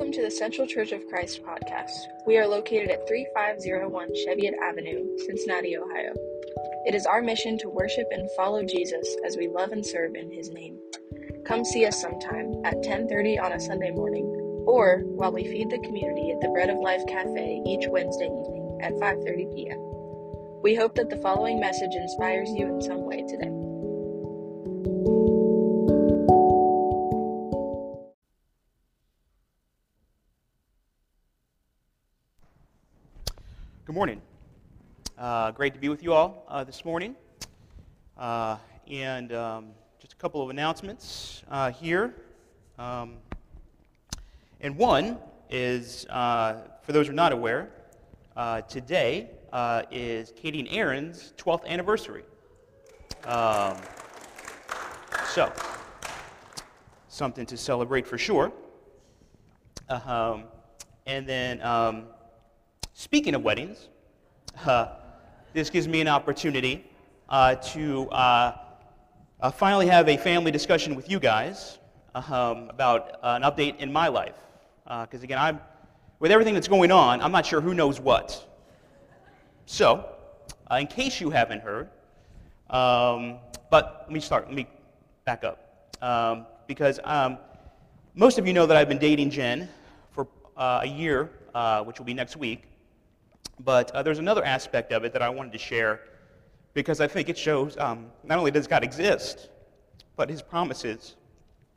Welcome to the Central Church of Christ podcast. We are located at 3501 Cheviot Avenue, Cincinnati, Ohio. It is our mission to worship and follow Jesus as we love and serve in his name. Come see us sometime at 10:30 on a Sunday morning or while we feed the community at the Bread of Life Cafe each Wednesday evening at 5:30 p.m. We hope that the following message inspires you in some way today. Uh, great to be with you all uh, this morning. Uh, and um, just a couple of announcements uh, here. Um, and one is, uh, for those who are not aware, uh, today is Katie and Aaron's 12th anniversary. Um, so, something to celebrate for sure. Um, and then, um, Speaking of weddings, this gives me an opportunity uh, to uh, uh finally have a family discussion with you guys um, about an update in my life. Because uh, again, I'm, with everything that's going on, I'm not sure who knows what. So, uh, in case you haven't heard, um, but let me start, let me back up. Um, because um, most of you know that I've been dating Jen for a year, which will be next week. But uh, there's another aspect of it that I wanted to share because I think it shows um, not only does God exist, but his promises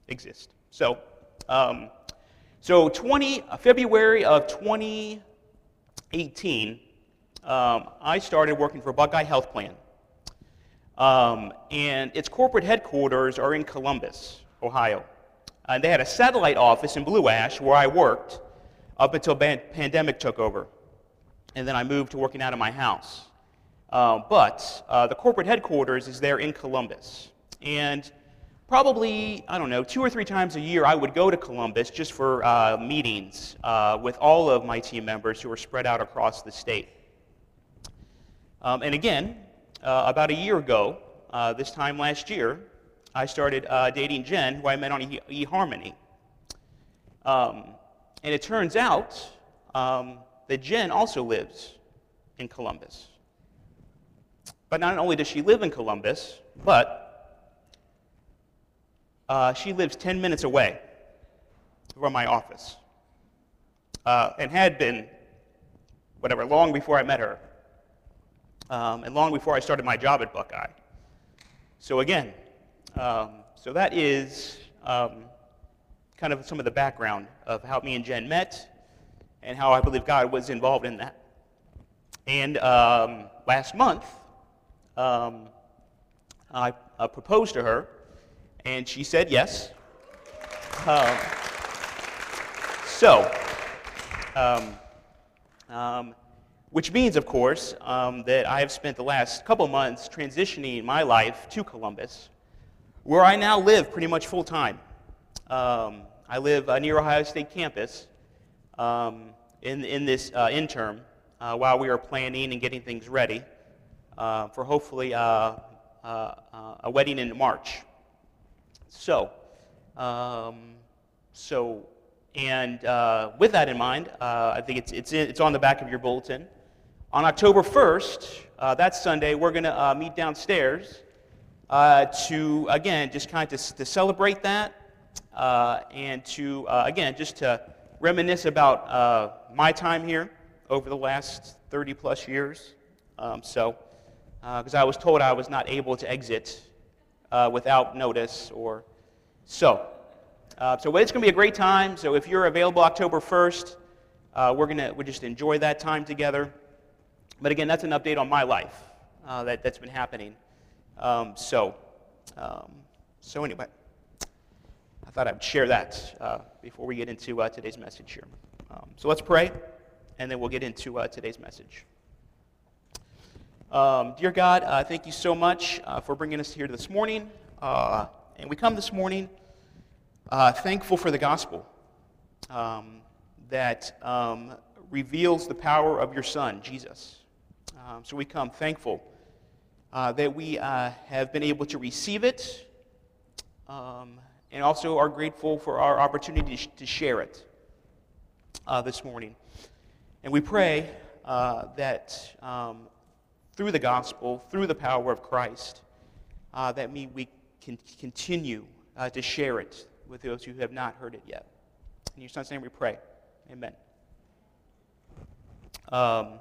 exist. So, um, so 20, uh, February of 2018, um, I started working for Buckeye Health Plan. Um, and its corporate headquarters are in Columbus, Ohio. And they had a satellite office in Blue Ash where I worked up until ban- pandemic took over and then I moved to working out of my house. Uh, but uh, the corporate headquarters is there in Columbus. And probably, I don't know, two or three times a year, I would go to Columbus just for uh, meetings uh, with all of my team members who are spread out across the state. Um, and again, uh, about a year ago, uh, this time last year, I started dating Jen, who I met on eHarmony. Um, and it turns out um, that Jen also lives in Columbus. But not only does she live in Columbus, but uh, she lives 10 minutes away from my office uh, and had been, whatever, long before I met her um, and long before I started my job at Buckeye. So, again, um, so that is um, kind of some of the background of how me and Jen met and how I believe God was involved in that. And um, last month, um, I uh, proposed to her, and she said yes. Um, so, um, um, which means, of course, um, that I have spent the last couple months transitioning my life to Columbus, where I now live pretty much full time. I live uh, near Ohio State campus, um, in, in this uh, interim uh, while we are planning and getting things ready uh, for hopefully uh, uh, a wedding in March. So, um, so and with that in mind, I think it's, it's, in, it's on the back of your bulletin. On October 1st, that Sunday, we're going to meet downstairs to, again, just kind of to, to celebrate that and to, again, just to reminisce about uh, my time here over the last 30 plus years. Um, so, because uh, I was told I was not able to exit uh, without notice or so. Uh, so it's going to be a great time. So if you're available October 1st, uh, we're going to we just enjoy that time together. But again, that's an update on my life uh, that, that's been happening. Um, so, um, so anyway. Thought I would share that uh, before we get into uh, today's message here. Um, so let's pray, and then we'll get into uh, today's message. Um, dear God, uh, thank you so much uh, for bringing us here this morning. Uh, and we come this morning thankful for the gospel um, that um, reveals the power of your Son, Jesus. Um, so we come thankful that we have been able to receive it. And also are grateful for our opportunity to share it. uh, this morning. And we pray uh, that um, through the gospel, through the power of Christ, uh, that we, we can continue uh, to share it with those who have not heard it yet. In your son's name we pray. Amen. Um,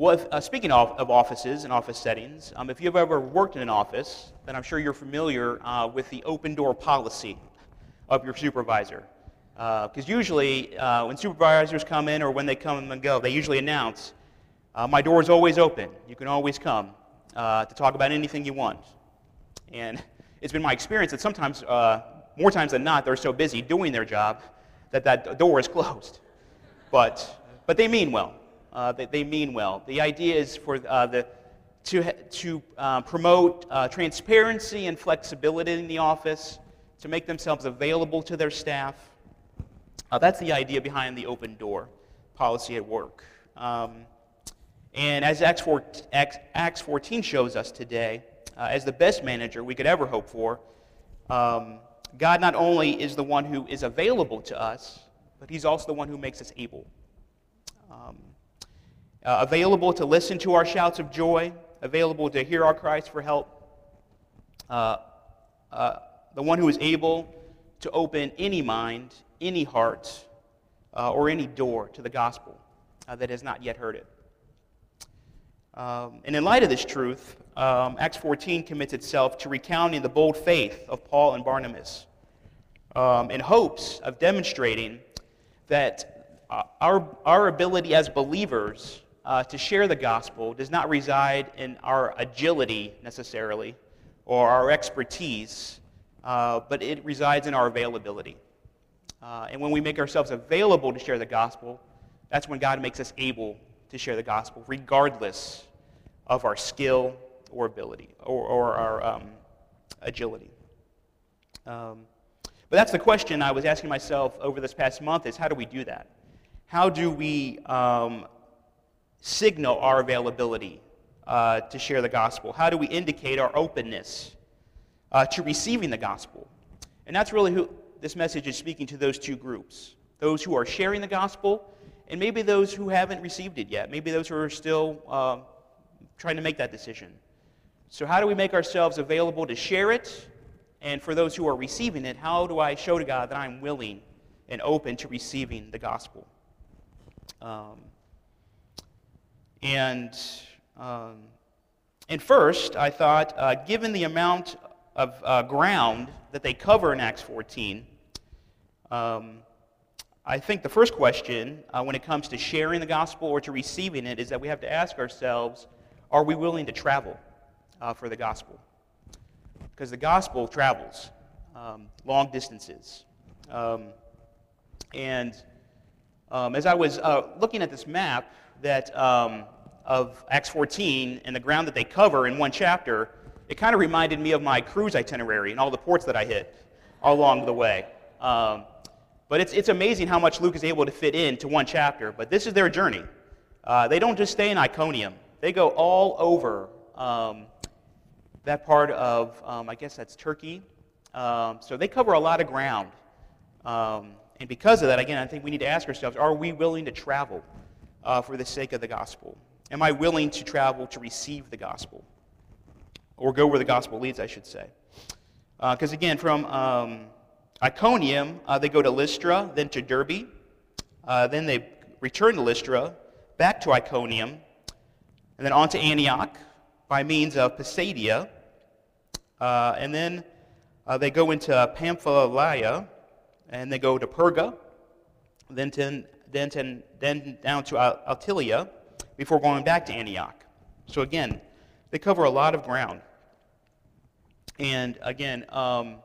well, uh, speaking of, of, offices and office settings, um, if you've ever worked in an office, then I'm sure you're familiar uh, with the open door policy of your supervisor. Because uh, usually, uh, when supervisors come in or when they come and go, they usually announce, uh, My door is always open. You can always come uh, to talk about anything you want. And it's been my experience that sometimes, more times than not, they're so busy doing their job that that door is closed. But, but they mean well. Uh, they, they, mean well. The idea is for uh, the, to, to uh, promote uh, transparency and flexibility in the office, to make themselves available to their staff. Uh, that's the idea behind the open door policy at work. Um, and as Acts 14, Acts 14 shows us today, uh, as the best manager we could ever hope for, um, God not only is the one who is available to us, but He's also the one who makes us able. Uh, available to listen to our shouts of joy, available to hear our cries for help, uh, uh, the one who is able to open any mind, any heart, uh, or any door to the gospel uh, that has not yet heard it. Um, and in light of this truth, um, Acts 14 commits itself to recounting the bold faith of Paul and Barnabas um, in hopes of demonstrating that uh, our, our ability as believers uh, to share the gospel does not reside in our agility necessarily or our expertise, uh, but it resides in our availability. Uh, and when we make ourselves available to share the gospel, that's when God makes us able to share the gospel, regardless of our skill or ability or, or our um, agility. Um, but that's the question I was asking myself over this past month is how do we do that? How do we um, signal our availability uh, to share the gospel? How do we indicate our openness uh, to receiving the gospel? And that's really who this message is speaking to those two groups those who are sharing the gospel, and maybe those who haven't received it yet, maybe those who are still uh, trying to make that decision. So, how do we make ourselves available to share it? And for those who are receiving it, how do I show to God that I'm willing and open to receiving the gospel? Um, and, um, and first, I thought, uh, given the amount of uh, ground that they cover in Acts 14, um, I think the first question uh, when it comes to sharing the gospel or to receiving it is that we have to ask ourselves are we willing to travel uh, for the gospel? Because the gospel travels um, long distances. Um, and um, as I was uh, looking at this map, that um, of Acts 14 and the ground that they cover in one chapter, it kind of reminded me of my cruise itinerary and all the ports that I hit along the way. Um, but it's, it's amazing how much Luke is able to fit into one chapter. But this is their journey. Uh, they don't just stay in Iconium, they go all over um, that part of, um, I guess that's Turkey. Um, so they cover a lot of ground. Um, and because of that, again, I think we need to ask ourselves are we willing to travel uh, for the sake of the gospel? Am I willing to travel to receive the gospel? Or go where the gospel leads, I should say. Because uh, again, from um, Iconium, uh, they go to Lystra, then to Derbe. Uh, then they return to Lystra, back to Iconium, and then on to Antioch by means of Pisidia. Uh, and then uh, they go into Pamphylia, and they go to Perga, then, to, then, to, then down to Attalia, before going back to Antioch. So again, they cover a lot of ground. And again, um,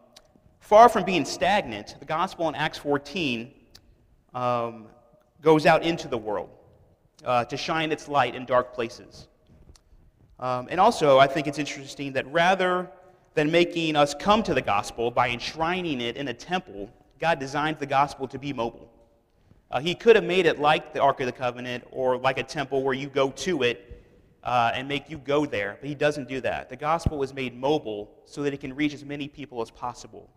far from being stagnant, the gospel in Acts 14 um, goes out into the world uh, to shine its light in dark places. Um, and also, I think it's interesting that rather than making us come to the gospel by enshrining it in a temple, God designed the gospel to be mobile. Uh, he could have made it like the Ark of the Covenant or like a temple where you go to it uh, and make you go there, but he doesn't do that. The gospel was made mobile so that it can reach as many people as possible.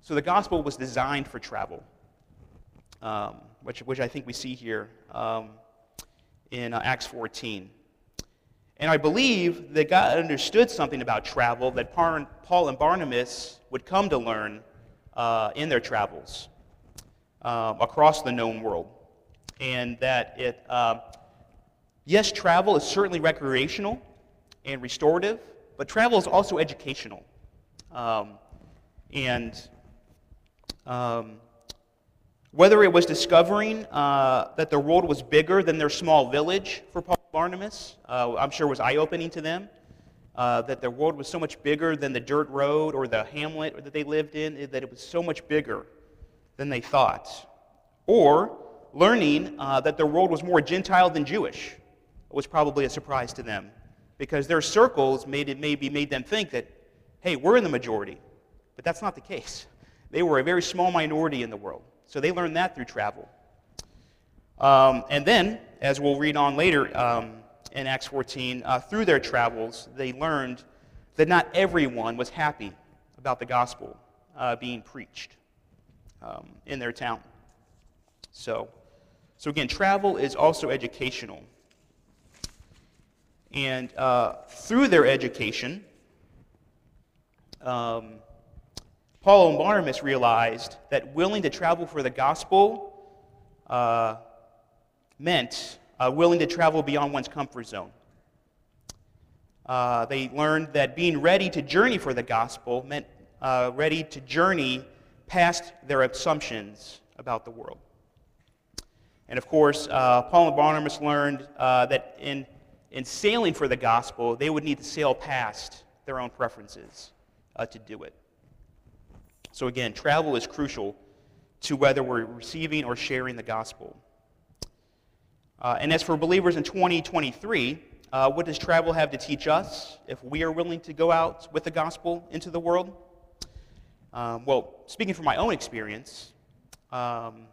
So the gospel was designed for travel. Um, which, which I think we see here um, in uh, Acts 14. And I believe that God understood something about travel that Paul and Barnabas would come to learn uh, in their travels um, across the known world. And that it, uh, yes, travel is certainly recreational and restorative, but travel is also educational. Um, and um, whether it was discovering uh, that the world was bigger than their small village for Paul Barnabas, uh, I'm sure was eye opening to them. Uh, that the world was so much bigger than the dirt road or the hamlet that they lived in, that it was so much bigger than they thought. Or learning uh, that the world was more Gentile than Jewish was probably a surprise to them because their circles made it maybe made them think that, hey, we're in the majority. But that's not the case. They were a very small minority in the world. So they learned that through travel. Um, and then, as we'll read on later um, in Acts 14, uh, through their travels, they learned that not everyone was happy about the gospel uh, being preached um, in their town. So, so again, travel is also educational. And uh, through their education, um, Paul and Barnabas realized that willing to travel for the gospel uh, meant uh, willing to travel beyond one's comfort zone. Uh, they learned that being ready to journey for the gospel meant uh, ready to journey past their assumptions about the world. And of course, uh, Paul and Barnabas learned uh, that in, in sailing for the gospel, they would need to sail past their own preferences to do it. So, again, travel is crucial to whether we're receiving or sharing the gospel. Uh, and as for believers in 2023, uh, what does travel have to teach us if we are willing to go out with the gospel into the world? Um, well, speaking from my own experience, um,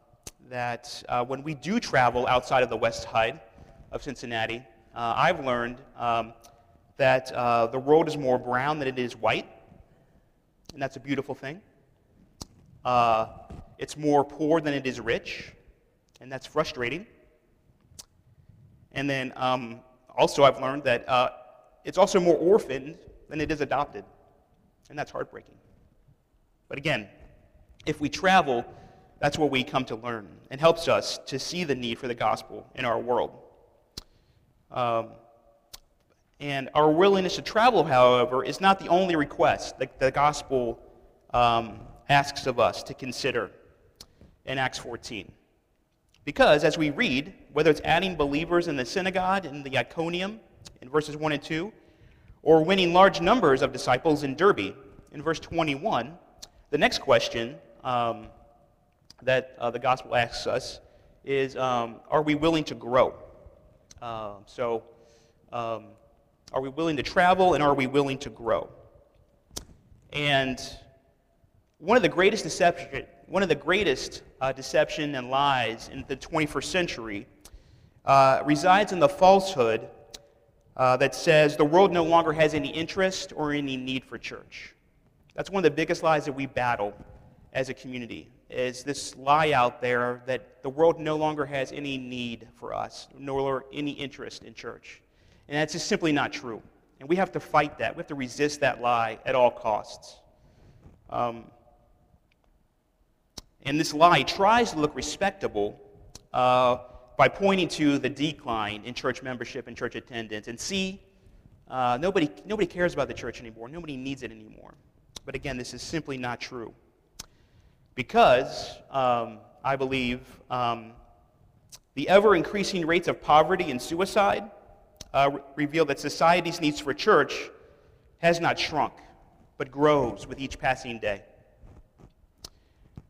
that uh, when we do travel outside of the west side of Cincinnati, uh, I've learned um, that uh, the world is more brown than it is white, and that's a beautiful thing. Uh, it's more poor than it is rich, and that's frustrating. And then um, also, I've learned that uh, it's also more orphaned than it is adopted, and that's heartbreaking. But again, if we travel, that's where we come to learn and helps us to see the need for the gospel in our world. Um, and our willingness to travel, however, is not the only request that the gospel um, asks of us to consider in Acts 14. Because as we read, whether it's adding believers in the synagogue in the Iconium in verses 1 and 2, or winning large numbers of disciples in Derbe in verse 21, the next question um, that uh, the gospel asks us is um, Are we willing to grow? Uh, so, um, are we willing to travel and are we willing to grow? And one of the greatest deception, one of the greatest uh, deception and lies in the 21st century uh, resides in the falsehood uh, that says the world no longer has any interest or any need for church. That's one of the biggest lies that we battle as a community. Is this lie out there that the world no longer has any need for us, nor any interest in church? And that's just simply not true. And we have to fight that. We have to resist that lie at all costs. Um, and this lie tries to look respectable uh, by pointing to the decline in church membership and church attendance. And see, uh, nobody, nobody cares about the church anymore. Nobody needs it anymore. But again, this is simply not true. Because um, I believe um, the ever increasing rates of poverty and suicide uh, reveal that society's needs for church has not shrunk, but grows with each passing day.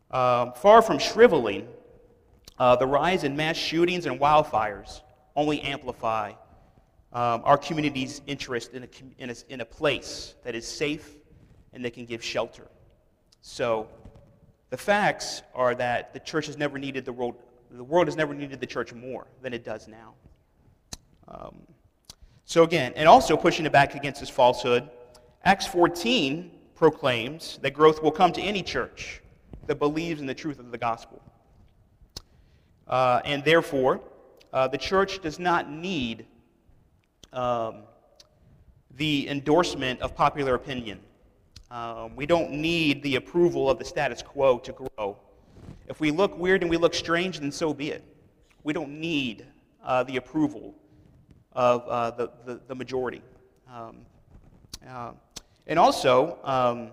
Uh, far from shriveling, uh, the rise in mass shootings and wildfires only amplify um, our community's interest in a, in, a, in a place that is safe and they can give shelter. So, the facts are that the church has never needed the world, the world has never needed the church more than it does now. Um, so, again, and also pushing it back against this falsehood, Acts 14 proclaims that growth will come to any church that believes in the truth of the gospel. Uh, and therefore, uh, the church does not need um, the endorsement of popular opinion. Um, we don't need the approval of the status quo to grow. If we look weird and we look strange, then so be it. We don't need uh, the approval of uh, the, the, the, majority. Um, uh, and also, um,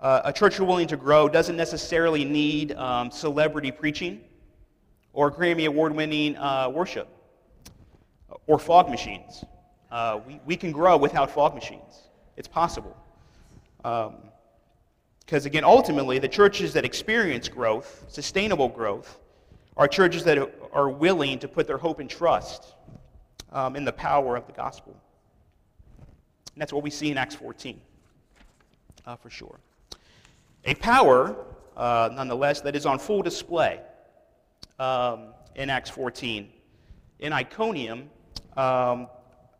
uh, a church willing to grow doesn't necessarily need um, celebrity preaching or Grammy award winning uh, worship or fog machines. Uh, we, we can grow without fog machines. It's possible. Because, um, again, ultimately, the churches that experience growth, sustainable growth, are churches that are willing to put their hope and trust um, in the power of the gospel. And that's what we see in Acts 14, uh, for sure. A power, uh, nonetheless, that is on full display um, in Acts 14. In Iconium, um,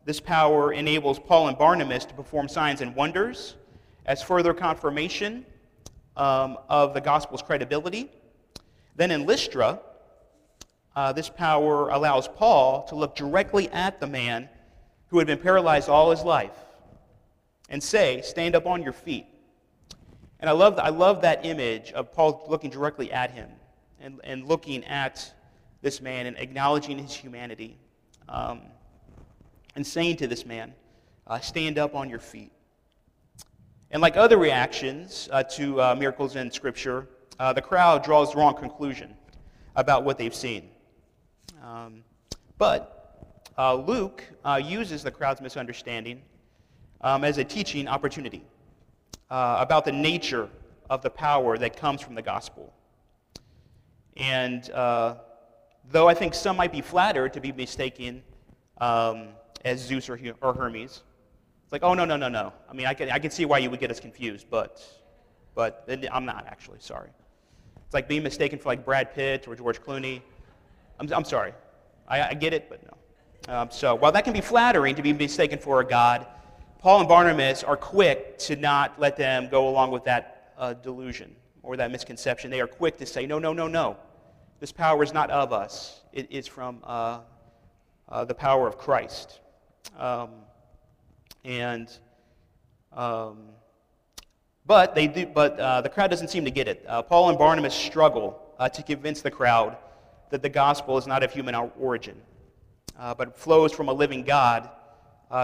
this power enables Paul and Barnabas to perform signs and wonders as further confirmation um, of the gospel's credibility. Then in Lystra, uh, this power allows Paul to look directly at the man who had been paralyzed all his life and say, Stand up on your feet. And I love, I love that image of Paul looking directly at him and, and looking at this man and acknowledging his humanity um, and saying to this man, uh, Stand up on your feet. And like other reactions uh, to uh, miracles in Scripture, uh, the crowd draws the wrong conclusion about what they've seen. Um, but uh, Luke uh, uses the crowd's misunderstanding um, as a teaching opportunity about the nature of the power that comes from the gospel. And though I think some might be flattered to be mistaken um, as Zeus or, or, Hermes, like, oh, no, no, no, no. I mean, I can, I can see why you would get us confused, but, but I'm not actually, sorry. It's like being mistaken for like Brad Pitt or George Clooney. I'm, I'm sorry. I, I get it, but no. Um, so while that can be flattering to be mistaken for a god, Paul and Barnabas are quick to not let them go along with that uh, delusion or that misconception, they are quick to say, no, no, no, no. This power is not of us, it is from uh, uh, the power of Christ. Um, and, um, but, they do, but uh, the crowd doesn't seem to get it. Uh, Paul and Barnabas struggle uh, to convince the crowd that the gospel is not of human origin, uh, but flows from a living God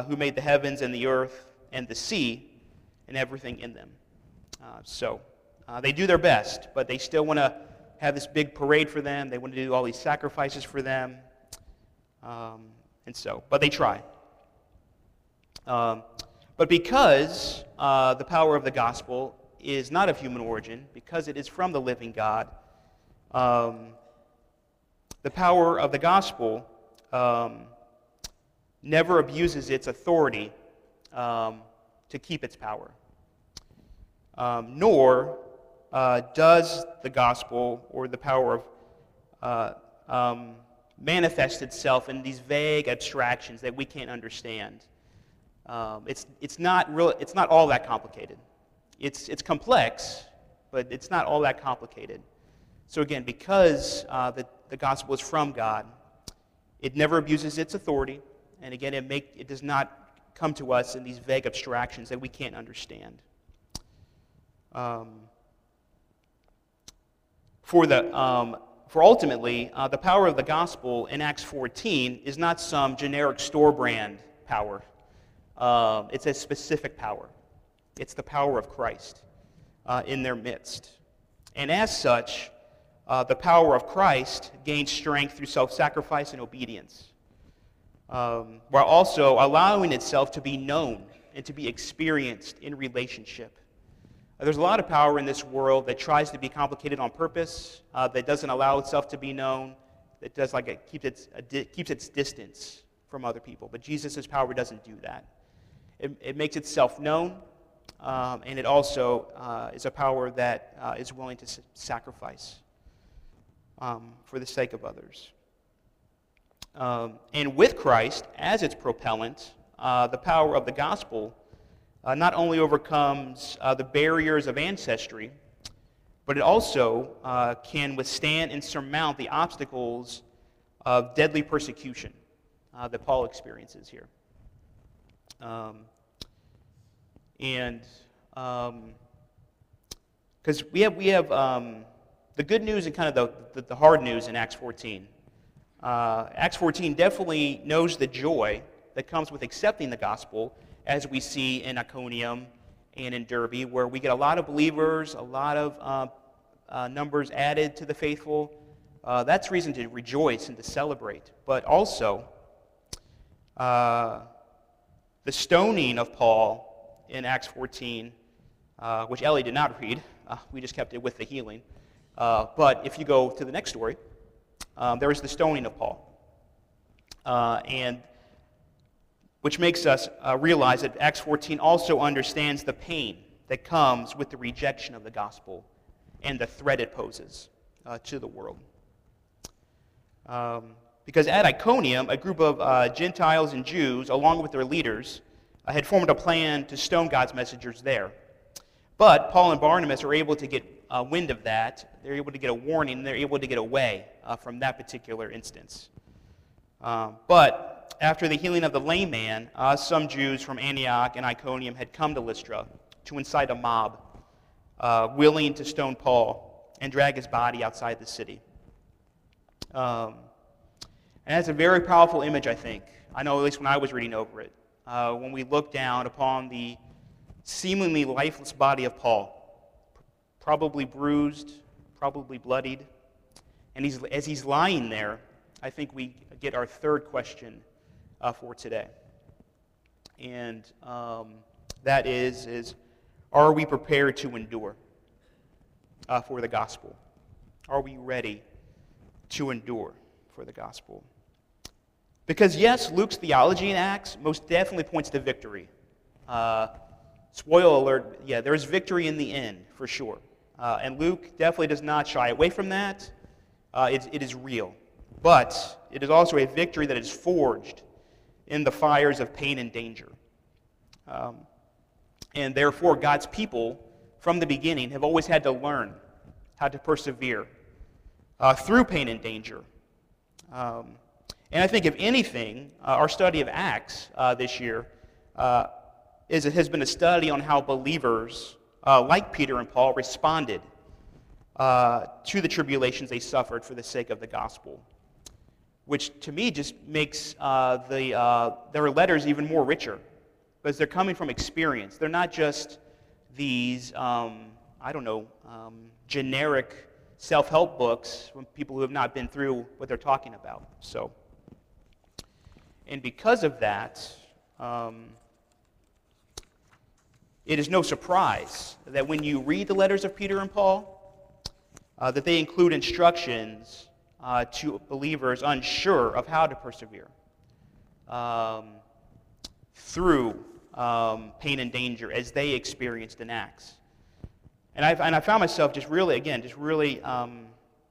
who made the heavens and the earth and the sea and everything in them. so, uh, they do their best, but they still want to have this big parade for them. They want to do all these sacrifices for them. Um, and so, but they try. Um, but because uh, the power of the gospel is not of human origin, because it is from the living God, um, the power of the gospel um, never abuses its authority um, to keep its power, um, nor uh, does the gospel or the power of uh, um, manifest itself in these vague abstractions that we can't understand. Um, it's, it's, not real, it's not all that complicated. It's, it's complex, but it's not all that complicated. So, again, because uh, the, the gospel is from God, it never abuses its authority. And again, it, make, it does not come to us in these vague abstractions that we can't understand. Um, for, the, um, for ultimately, uh, the power of the gospel in Acts 14 is not some generic store brand power, uh, it's a specific power. It's the power of Christ uh, in their midst. And as such, uh, the power of Christ gains strength through self sacrifice and obedience, um, while also allowing itself to be known and to be experienced in relationship. There's a lot of power in this world that tries to be complicated on purpose, uh, that doesn't allow itself to be known, that does like it keeps its, di- keeps its distance from other people. But Jesus' power doesn't do that. It, it makes itself known, um, and it also uh, is a power that uh, is willing to s- sacrifice um, for the sake of others. Um, and with Christ as its propellant, uh, the power of the gospel uh, not only overcomes uh, the barriers of ancestry, but it also uh, can withstand and surmount the obstacles of deadly persecution that Paul experiences here. Um, and because um, we have, we have um, the good news and kind of the, the, the, hard news in Acts 14. Uh, Acts 14 definitely knows the joy that comes with accepting the gospel, as we see in Iconium and in Derbe, where we get a lot of believers, a lot of uh, uh, numbers added to the faithful. Uh, that's reason to rejoice and to celebrate. But also, uh, the stoning of Paul in Acts 14, uh, which Ellie did not read, uh, we just kept it with the healing. but if you go to the next story, um, there is the stoning of Paul. and which makes us uh, realize that Acts 14 also understands the pain that comes with the rejection of the gospel and the threat it poses uh, to the world. Um, because at Iconium, a group of uh, Gentiles and Jews, along with their leaders, uh, had formed a plan to stone God's messengers there. But Paul and Barnabas are able to get uh, wind of that. They're able to get a warning, they're able to get away uh, from that particular instance. Um, but after the healing of the lame man, uh, some Jews from Antioch and Iconium had come to Lystra to incite a mob uh, willing to stone Paul and drag his body outside the city. Um, and that's a very powerful image, I think. I know, at least when I was reading over it, uh, when we look down upon the seemingly lifeless body of Paul, probably bruised, probably bloodied. And he's, as he's lying there, I think we get our third question uh, for today. And um, that is, is are we prepared to endure uh, for the gospel? Are we ready to endure for the gospel? Because, yes, Luke's theology in Acts most definitely points to victory. Uh, spoiler alert, yeah, there's victory in the end, for sure. Uh, and Luke definitely does not shy away from that. Uh, it, it is real. But it is also a victory that is forged in the fires of pain and danger. Um, and therefore, God's people from the beginning have always had to learn how to persevere uh, through pain and danger. Um, and I think, if anything, uh, our study of Acts uh, this year uh, is, has been a study on how believers, uh, like Peter and Paul, responded uh, to the tribulations they suffered for the sake of the gospel which to me just makes the, their letters even more richer because they're coming from experience. They're not just these, um, I don't know, um, generic self help books from people who have not been through what they're talking about. So, and because of that, um, it is no surprise that when you read the letters of Peter and Paul, uh, that they include instructions uh, to believers unsure of how to persevere um, through um, pain and danger as they experienced in Acts. And I, and I found myself just really, again, just really um,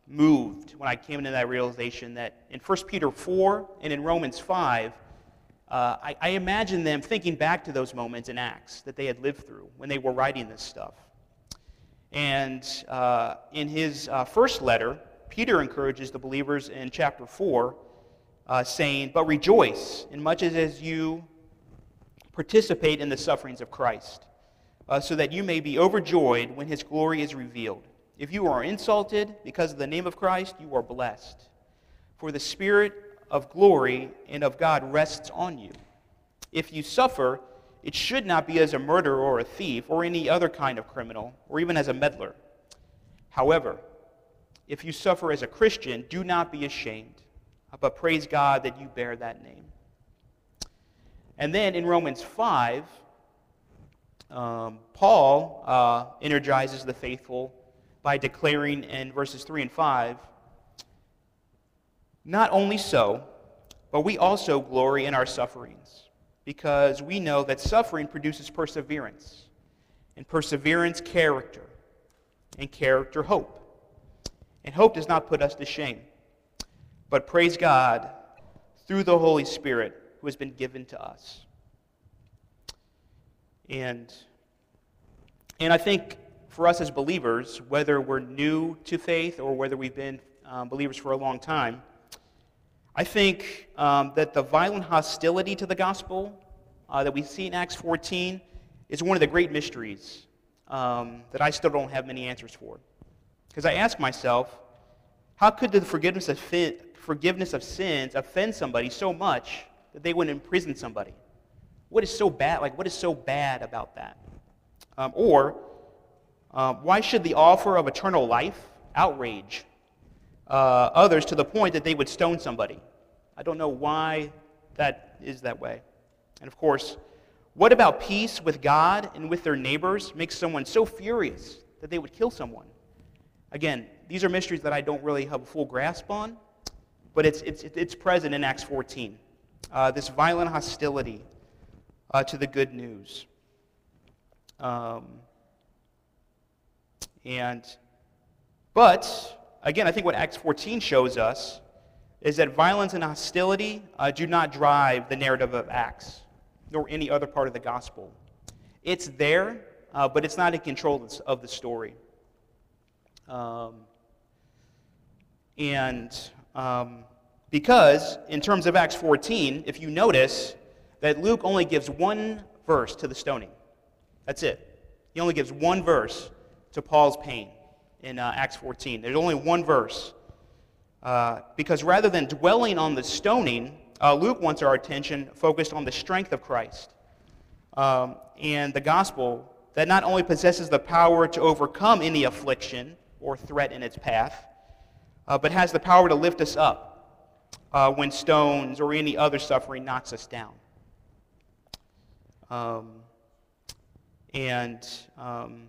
moved when I came into that realization that in 1 Peter 4 and in Romans 5, uh, I, I imagine them thinking back to those moments in Acts that they had lived through when they were writing this stuff. And uh, in his uh, first letter, Peter encourages the believers in chapter 4, uh, saying, But rejoice in much as you participate in the sufferings of Christ, uh, so that you may be overjoyed when his glory is revealed. If you are insulted because of the name of Christ, you are blessed. For the Spirit of glory and of God rests on you. If you suffer, it should not be as a murderer or a thief or any other kind of criminal, or even as a meddler. However, if you suffer as a Christian, do not be ashamed, but praise God that you bear that name. And then in Romans 5, um, Paul uh, energizes the faithful by declaring in verses 3 and 5 Not only so, but we also glory in our sufferings, because we know that suffering produces perseverance, and perseverance, character, and character, hope. And hope does not put us to shame. But praise God through the Holy Spirit who has been given to us. And, and I think for us as believers, whether we're new to faith or whether we've been um, believers for a long time, I think um, that the violent hostility to the gospel uh, that we see in Acts 14 is one of the great mysteries um, that I still don't have many answers for. Because I ask myself, how could the forgiveness of, fin- forgiveness of sins offend somebody so much that they would imprison somebody? What is so bad? Like, what is so bad about that? Um, or, uh, why should the offer of eternal life outrage uh, others to the point that they would stone somebody? I don't know why that is that way. And of course, what about peace with God and with their neighbors makes someone so furious that they would kill someone? Again, these are mysteries that I don't really have a full grasp on, but it's, it's, it's present in Acts 14. Uh, this violent hostility uh, to the good news. Um, and, but, again, I think what Acts 14 shows us is that violence and hostility uh, do not drive the narrative of Acts, nor any other part of the gospel. It's there, uh, but it's not in control of the story. Um, and um, because, in terms of Acts 14, if you notice that Luke only gives one verse to the stoning, that's it. He only gives one verse to Paul's pain in uh, Acts 14. There's only one verse. Uh, because rather than dwelling on the stoning, uh, Luke wants our attention focused on the strength of Christ um, and the gospel that not only possesses the power to overcome any affliction or threat in its path, uh, but has the power to lift us up uh, when stones or any other suffering knocks us down. Um, and um,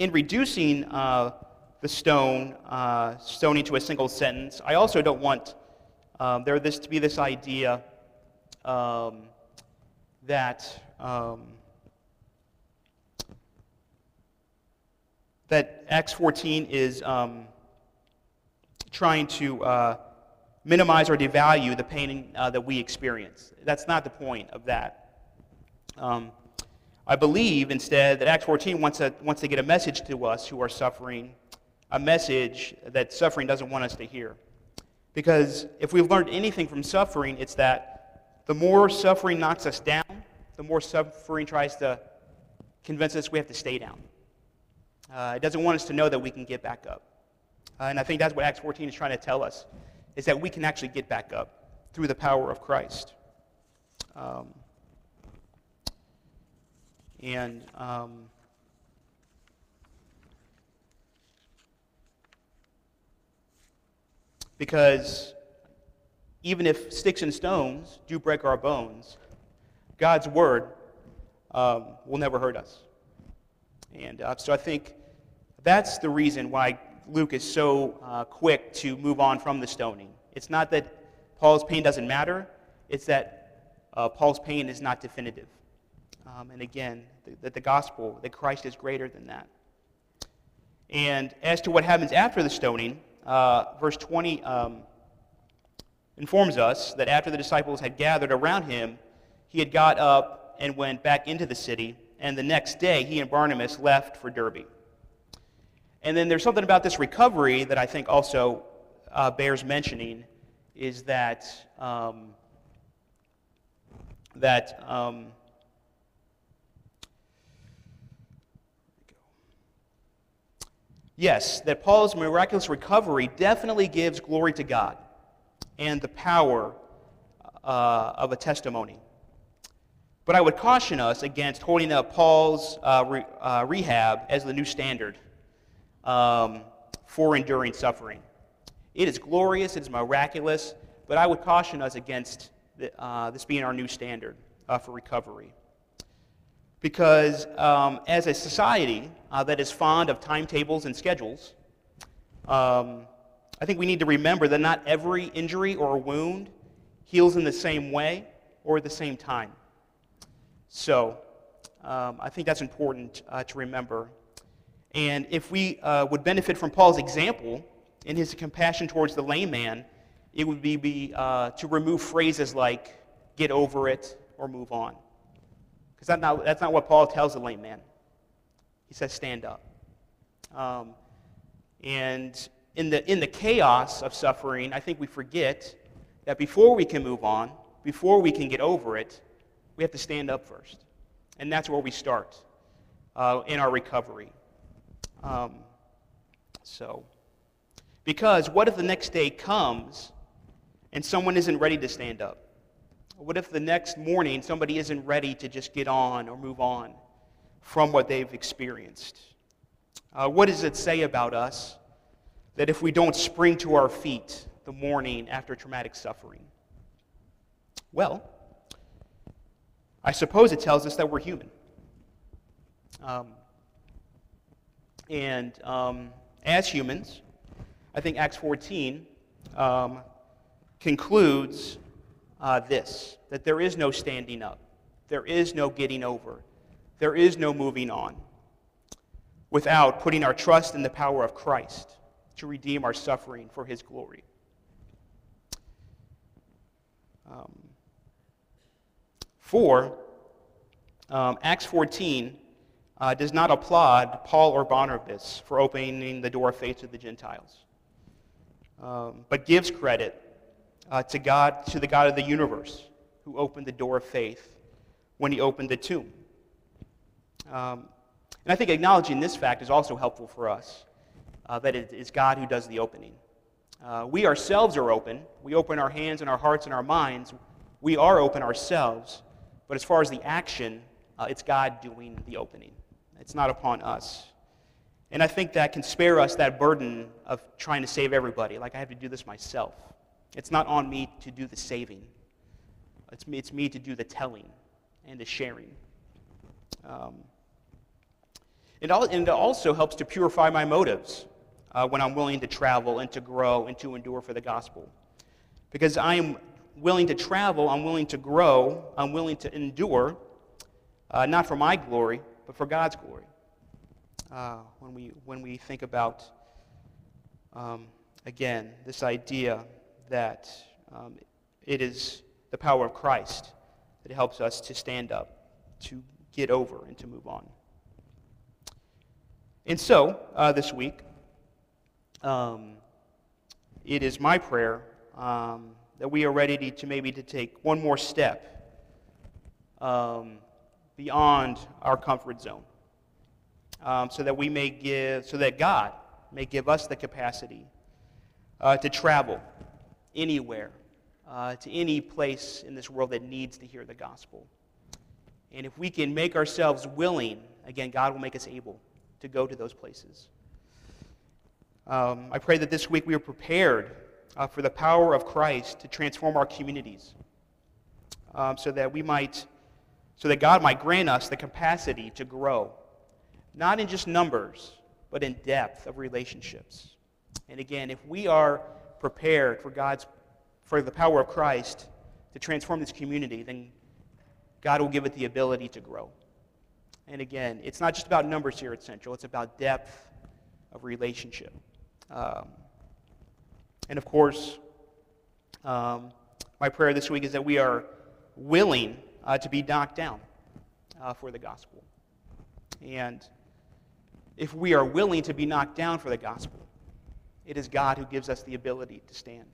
in reducing uh, the stone, uh, stoning to a single sentence. I also don't want um, there this to be this idea um, that um, that Acts 14 is um, trying to uh, minimize or devalue the pain uh, that we experience. That's not the point of that. Um, I believe instead that Acts 14 wants to, wants to get a message to us who are suffering a message that suffering doesn't want us to hear. Because if we've learned anything from suffering, it's that the more suffering knocks us down, the more suffering tries to convince us we have to stay down. Uh, it doesn't want us to know that we can get back up. Uh, and I think that's what Acts 14 is trying to tell us, is that we can actually get back up through the power of Christ. Um, and um, Because even if sticks and stones do break our bones, God's word um, will never hurt us. And uh, so I think that's the reason why Luke is so uh, quick to move on from the stoning. It's not that Paul's pain doesn't matter, it's that uh, Paul's pain is not definitive. Um, and again, that the, gospel, that Christ is greater than that. And as to what happens after the stoning, uh, verse 20 um, informs us that after the disciples had gathered around him, he had got up and went back into the city, and the next day he and Barnabas left for Derbe. And then there's something about this recovery that I think also uh, bears mentioning is that um, that um, yes, that Paul's miraculous recovery definitely gives glory to God and the power uh, of a testimony. But I would caution us against holding up Paul's uh, re, uh, rehab as the new standard um, for enduring suffering. It is glorious, it is miraculous, but I would caution us against uh, this being our new standard uh, for recovery. Because um, as a society uh, that is fond of timetables and schedules, um, I think we need to remember that not every injury or wound heals in the same way or at the same time. So um, I think that's important uh, to remember. And if we uh, would benefit from Paul's example in his compassion towards the lame man, it would be, be uh, to remove phrases like get over it or move on. Because that's not, that's not what Paul tells the lame man. He says, stand up. Um, and in the, in the chaos of suffering, I think we forget that before we can move on, before we can get over it, we have to stand up first. And that's where we start uh, in our recovery. Um, so, because what if the next day comes and someone isn't ready to stand up? What if the next morning somebody isn't ready to just get on or move on from what they've experienced? Uh, what does it say about us that if we don't spring to our feet the morning after traumatic suffering? Well, I suppose it tells us that we're human. Um, and um, as humans, I think Acts 14 um, concludes uh, this that there is no standing up, there is no getting over, there is no moving on without putting our trust in the power of Christ to redeem our suffering for his glory. Um, four, um, Acts 14 uh, does not applaud Paul or Barnabas for opening the door of faith to the Gentiles, um, but gives credit uh, to God, to the God of the universe, who opened the door of faith when he opened the tomb. Um, and I think acknowledging this fact is also helpful for us uh, that it is God who does the opening. Uh, we ourselves are open. We open our hands and our hearts and our minds. We are open ourselves. But as far as the action, uh, it's God doing the opening. It's not upon us. And I think that can spare us that burden of trying to save everybody. Like, I have to do this myself. It's not on me to do the saving, it's me, it's me to do the telling and the sharing. Um, it, all, and it also helps to purify my motives uh, when I'm willing to travel and to grow and to endure for the gospel. Because I am willing to travel, I'm willing to grow, I'm willing to endure, uh, not for my glory, but for God's glory. Uh, when, we, when we think about, um, again, this idea that um, it is the power of Christ that helps us to stand up, to get over, and to move on. And so, uh, this week, um, it is my prayer um, that we are ready to, to, maybe to take one more step um, beyond our comfort zone, um, so that we may give, so that God may give us the capacity uh, to travel anywhere, uh, to any place in this world that needs to hear the gospel. And if we can make ourselves willing, again, God will make us able to go to those places. Um, I pray that this week we are prepared uh, for the power of Christ to transform our communities um, so that we might, so that God might grant us the capacity to grow, not in just numbers, but in depth of relationships. And again, if we are prepared for God's, for the power of Christ to transform this community, then God will give it the ability to grow. And again, it's not just about numbers here at Central, it's about depth of relationship. Um, and of course, um, my prayer this week is that we are willing uh, to be knocked down uh, for the gospel. And if we are willing to be knocked down for the gospel, it is God who gives us the ability to stand.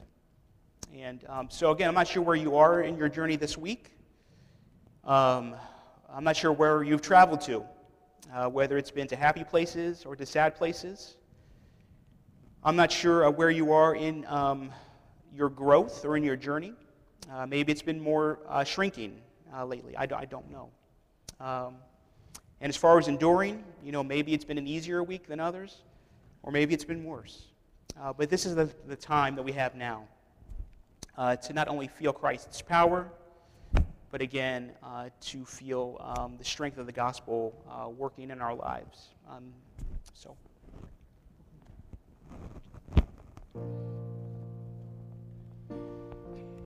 And um, so, again, I'm not sure where you are in your journey this week. Um, I'm not sure where you've traveled to, uh, whether it's been to happy places or to sad places. I'm not sure uh, where you are in um, your growth or in your journey. Uh, maybe it's been more uh, shrinking uh, lately. I d- I don't know. Um, and as far as enduring, you know, maybe it's been an easier week than others, or maybe it's been worse. Uh, but this is the, the time that we have now to not only feel Christ's power, but again, uh, to feel um, the strength of the gospel uh, working in our lives. Um, so.